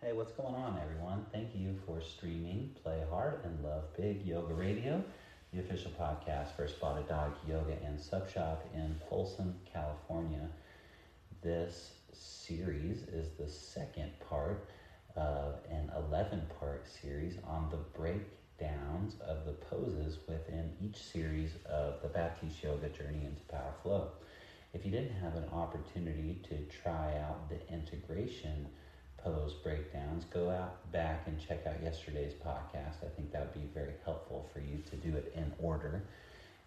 Hey, what's going on, everyone? Thank you for streaming Play Hard and Love Big Yoga Radio, the official podcast for Spotted Dog Yoga and Sub Shop in Folsom, California. This series is the second part of an 11 part series on the breakdowns of the poses within each series of the Baptiste Yoga Journey into Power Flow. If you didn't have an opportunity to try out the integration pose breakdowns, go out back and check out yesterday's podcast. I think that would be very helpful for you to do it in order.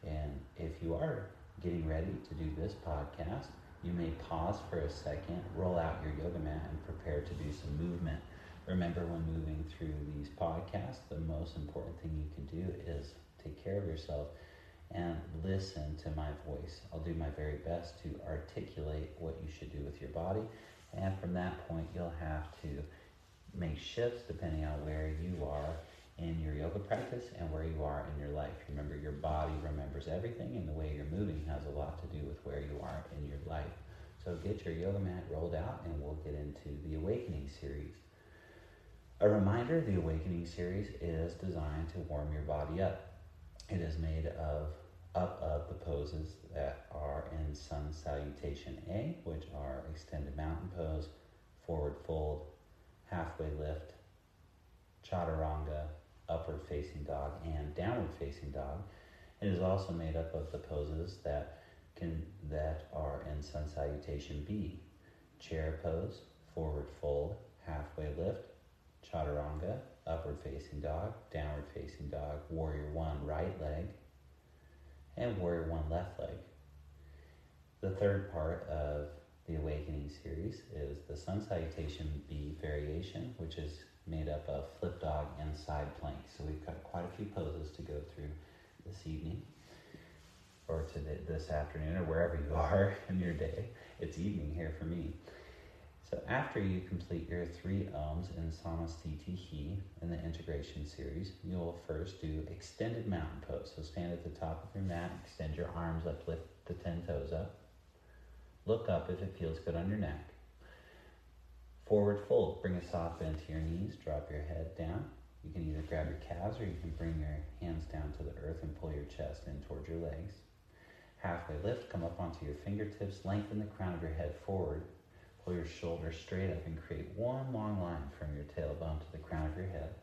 And if you are getting ready to do this podcast, you may pause for a second, roll out your yoga mat, and prepare to do some movement. Remember, when moving through these podcasts, the most important thing you can do is take care of yourself and listen to my voice. I'll do my very best to articulate what you should do with your body and from that point, you'll have to make shifts depending on where you are in your yoga practice and where you are in your life. Remember, your body remembers everything, and the way you're moving has a lot to do with where you are in your life. So get your yoga mat rolled out, and we'll get into the Awakening series. A reminder the Awakening series is designed to warm your body up. It is made of up of the poses that are in Sun Salutation A, which are extended mountain pose, forward fold, halfway lift, chaturanga, upward facing dog, and downward facing dog. It is also made up of the poses that can that are in Sun Salutation B, chair pose, forward fold, halfway lift, chaturanga, upward facing dog, downward facing dog, warrior one right leg, and Warrior One left leg. The third part of the Awakening series is the Sun Salutation B variation, which is made up of flip dog and side plank. So we've got quite a few poses to go through this evening or to this afternoon or wherever you are in your day. It's evening here for me. So after you complete your three oms in Samastiti He in the integration series, you'll first do extended mountain pose. So stand at the top of your mat, extend your arms up, lift the 10 toes up. Look up if it feels good on your neck. Forward fold, bring a soft bend to your knees, drop your head down. You can either grab your calves or you can bring your hands down to the earth and pull your chest in towards your legs. Halfway lift, come up onto your fingertips, lengthen the crown of your head forward, Pull your shoulders straight up and create one long line from your tailbone to the crown of your head.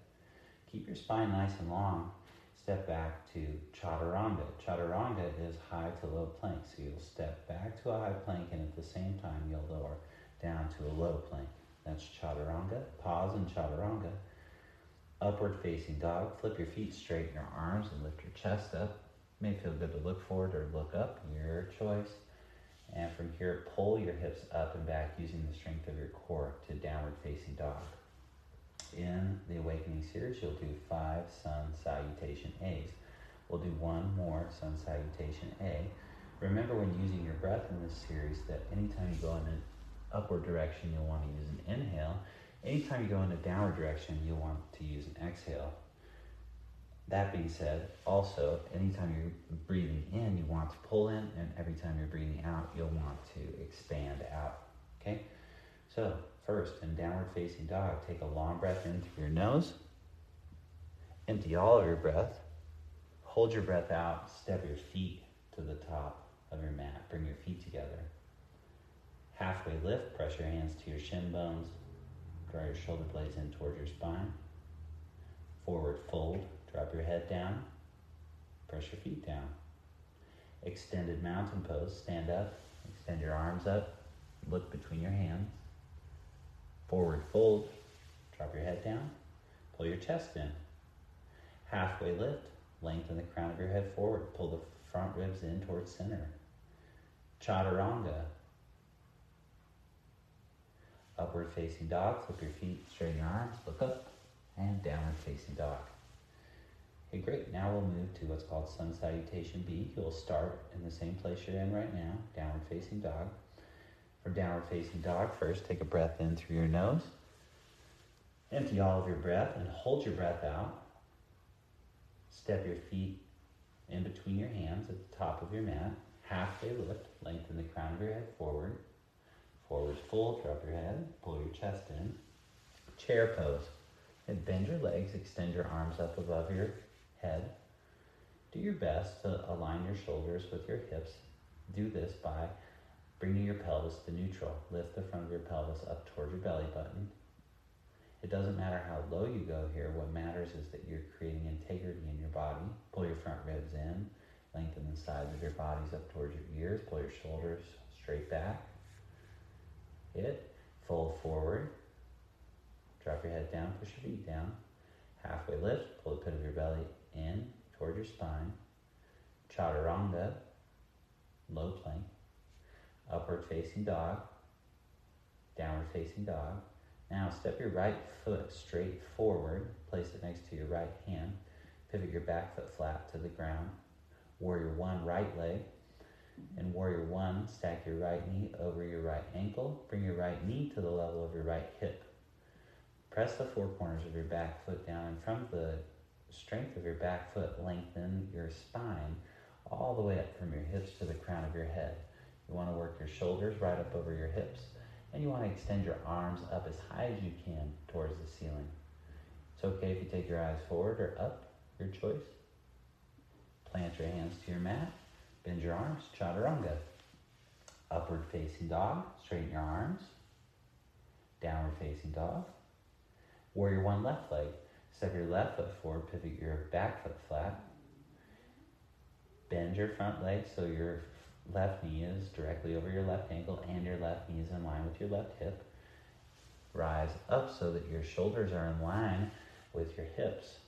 Keep your spine nice and long. Step back to chaturanga. Chaturanga is high to low plank. So you'll step back to a high plank and at the same time you'll lower down to a low plank. That's chaturanga. Pause in chaturanga. Upward facing dog. Flip your feet straight in your arms and lift your chest up. May feel good to look forward or look up. Your choice. And from here, pull your hips up and back using the strength of your core to downward facing dog. In the Awakening series, you'll do five Sun Salutation A's. We'll do one more Sun Salutation A. Remember when using your breath in this series that anytime you go in an upward direction, you'll want to use an inhale. Anytime you go in a downward direction, you'll want to use an exhale. That being said, also, anytime you're breathing in, you want to pull in, and every time you're breathing out, you'll want to expand out. Okay? So, first, in downward facing dog, take a long breath in through your nose, empty all of your breath, hold your breath out, step your feet to the top of your mat, bring your feet together. Halfway lift, press your hands to your shin bones, draw your shoulder blades in towards your spine. Forward fold, Drop your head down, press your feet down. Extended mountain pose, stand up, extend your arms up, look between your hands. Forward fold, drop your head down, pull your chest in. Halfway lift, lengthen the crown of your head forward, pull the front ribs in towards center. Chaturanga, upward facing dog, flip your feet, straighten your arms, look up, and downward facing dog. Okay, great. Now we'll move to what's called Sun Salutation B. You'll start in the same place you're in right now, downward facing dog. For downward facing dog, first take a breath in through your nose. Empty all of your breath and hold your breath out. Step your feet in between your hands at the top of your mat. Halfway lift, lengthen the crown of your head forward. Forward fold, drop your head, pull your chest in. chair pose. And bend your legs, extend your arms up above your head. Do your best to align your shoulders with your hips. Do this by bringing your pelvis to neutral. Lift the front of your pelvis up towards your belly button. It doesn't matter how low you go here. What matters is that you're creating integrity in your body. Pull your front ribs in. Lengthen the sides of your bodies up towards your ears. Pull your shoulders straight back. Hit. Fold forward. Drop your head down. Push your feet down. Halfway lift. Pull the pit of your belly in toward your spine. Chaturanga. Low plank. Upward facing dog. Downward facing dog. Now step your right foot straight forward. Place it next to your right hand. Pivot your back foot flat to the ground. Warrior one, right leg. And warrior one, stack your right knee over your right ankle. Bring your right knee to the level of your right hip. Press the four corners of your back foot down, and from the strength of your back foot, lengthen your spine all the way up from your hips to the crown of your head. You want to work your shoulders right up over your hips, and you want to extend your arms up as high as you can towards the ceiling. It's okay if you take your eyes forward or up, your choice. Plant your hands to your mat, bend your arms, chaturanga. Upward facing dog, straighten your arms. Downward facing dog. Warrior one left leg. Step your left foot forward, pivot your back foot flat. Bend your front leg so your left knee is directly over your left ankle and your left knee is in line with your left hip. Rise up so that your shoulders are in line with your hips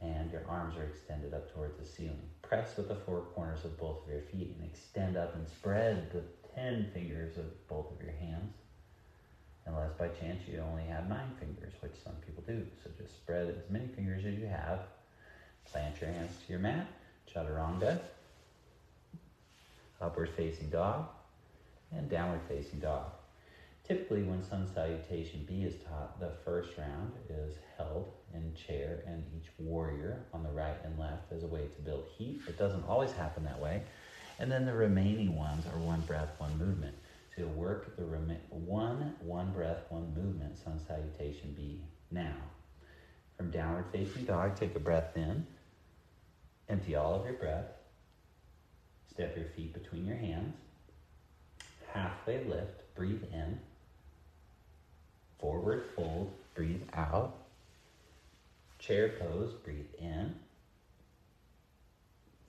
and your arms are extended up towards the ceiling. Press with the four corners of both of your feet and extend up and spread the 10 fingers of both of your hands. Unless by chance you only have nine fingers, which some people do. So just spread as many fingers as you have. Plant your hands to your mat, chaturanga, upward facing dog, and downward facing dog. Typically, when sun salutation B is taught, the first round is held in chair and each warrior on the right and left as a way to build heat. It doesn't always happen that way. And then the remaining ones are one breath, one movement. You'll work the rem- one, one breath, one movement, sun salutation B. Now, from downward facing dog, take a breath in, empty all of your breath, step your feet between your hands, halfway lift, breathe in, forward fold, breathe out, chair pose, breathe in,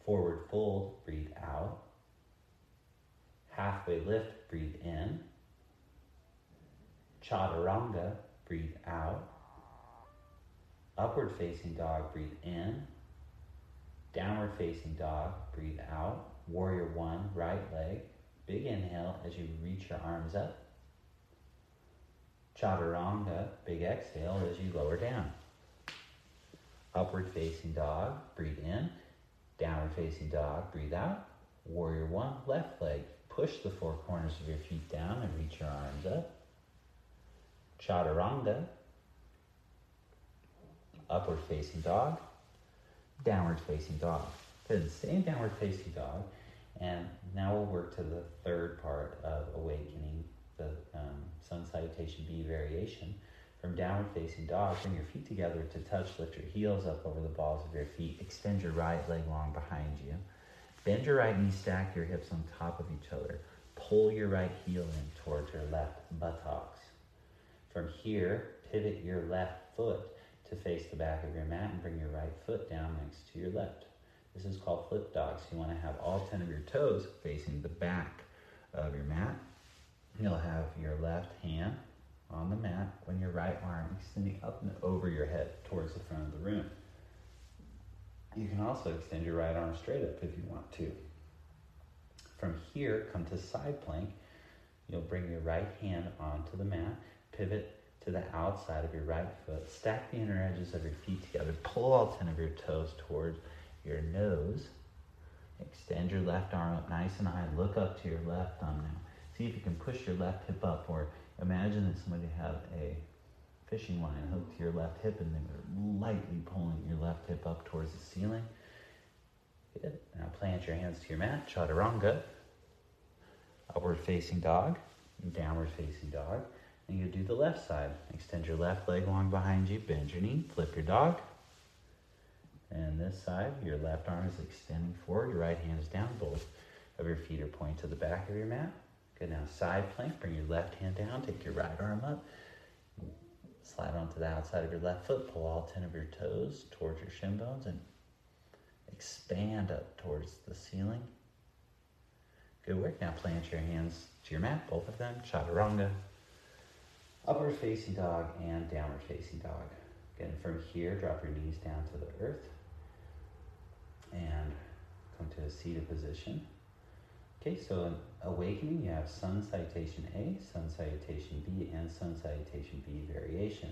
forward fold, breathe out, halfway lift, breathe in, chaturanga, breathe out, upward facing dog, breathe in, downward facing dog, breathe out, warrior one, right leg, big inhale as you reach your arms up, chaturanga, big exhale as you lower down. Upward facing dog, breathe in. Downward facing dog, breathe out. Warrior one, left leg. Push the four corners of your feet down and reach your arms up. Chaturanga. Upward facing dog. Downward facing dog. Good, same downward facing dog. And now we'll work to the third part of awakening, the um, sun salutation B variation. From downward facing dog, bring your feet together to touch. Lift your heels up over the balls of your feet. Extend your right leg long behind you. Bend your right knee, stack your hips on top of each other. Pull your right heel in towards your left buttocks. From here, pivot your left foot to face the back of your mat and bring your right foot down next to your left. This is called flip dogs. You want to have all 10 of your toes facing the back of your mat. You'll have your left hand on the mat when your right arm extending up and over your head towards the front of the room. You can also extend your right arm straight up if you want to. From here, come to side plank. You'll bring your right hand onto the mat, pivot to the outside of your right foot, stack the inner edges of your feet together, pull all 10 of your toes towards your nose. Extend your left arm up nice and high. Look up to your left thumb now. See if you can push your left hip up or imagine that somebody had a fishing line hooked to your left hip and they were lightly pulling your left hip up towards the ceiling. Good. Now plant your hands to your mat, chaturanga. Upward facing dog, downward facing dog. And you do the left side. Extend your left leg long behind you, bend your knee, flip your dog. And this side, your left arm is extending forward, your right hand is down, both of your feet are pointing to the back of your mat. Good, now side plank, bring your left hand down, take your right arm up, slide onto the outside of your left foot, pull all 10 of your toes towards your shin bones and expand up towards the ceiling. Good work. Now plant your hands to your mat, both of them, chaturanga, upward facing dog and downward facing dog. Again, from here, drop your knees down to the earth and come to a seated position. Okay, so in awakening, you have sun salutation A, sun salutation B, and sun salutation B variation.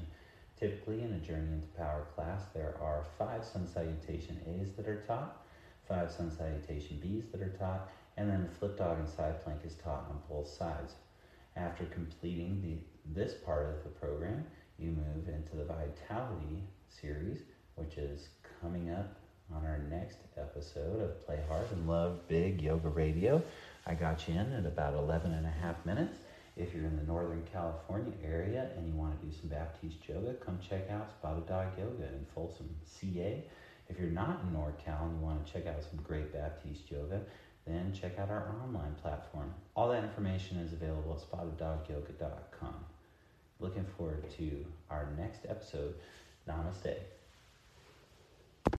Typically, in a Journey into Power class, there are five sun salutation A's that are taught, five sun salutation B's that are taught, and then the flip dog and side plank is taught on both sides. After completing the, this part of the program, you move into the Vitality series, which is coming up on our next episode of Play Hard and Love Big Yoga Radio. I got you in at about 11 and a half minutes. If you're in the Northern California area and you want to do some Baptiste yoga, come check out Spotted Dog Yoga in Folsom, CA. If you're not in NorCal and you want to check out some great Baptiste yoga, then check out our online platform. All that information is available at spotteddogyoga.com. Looking forward to our next episode. Namaste.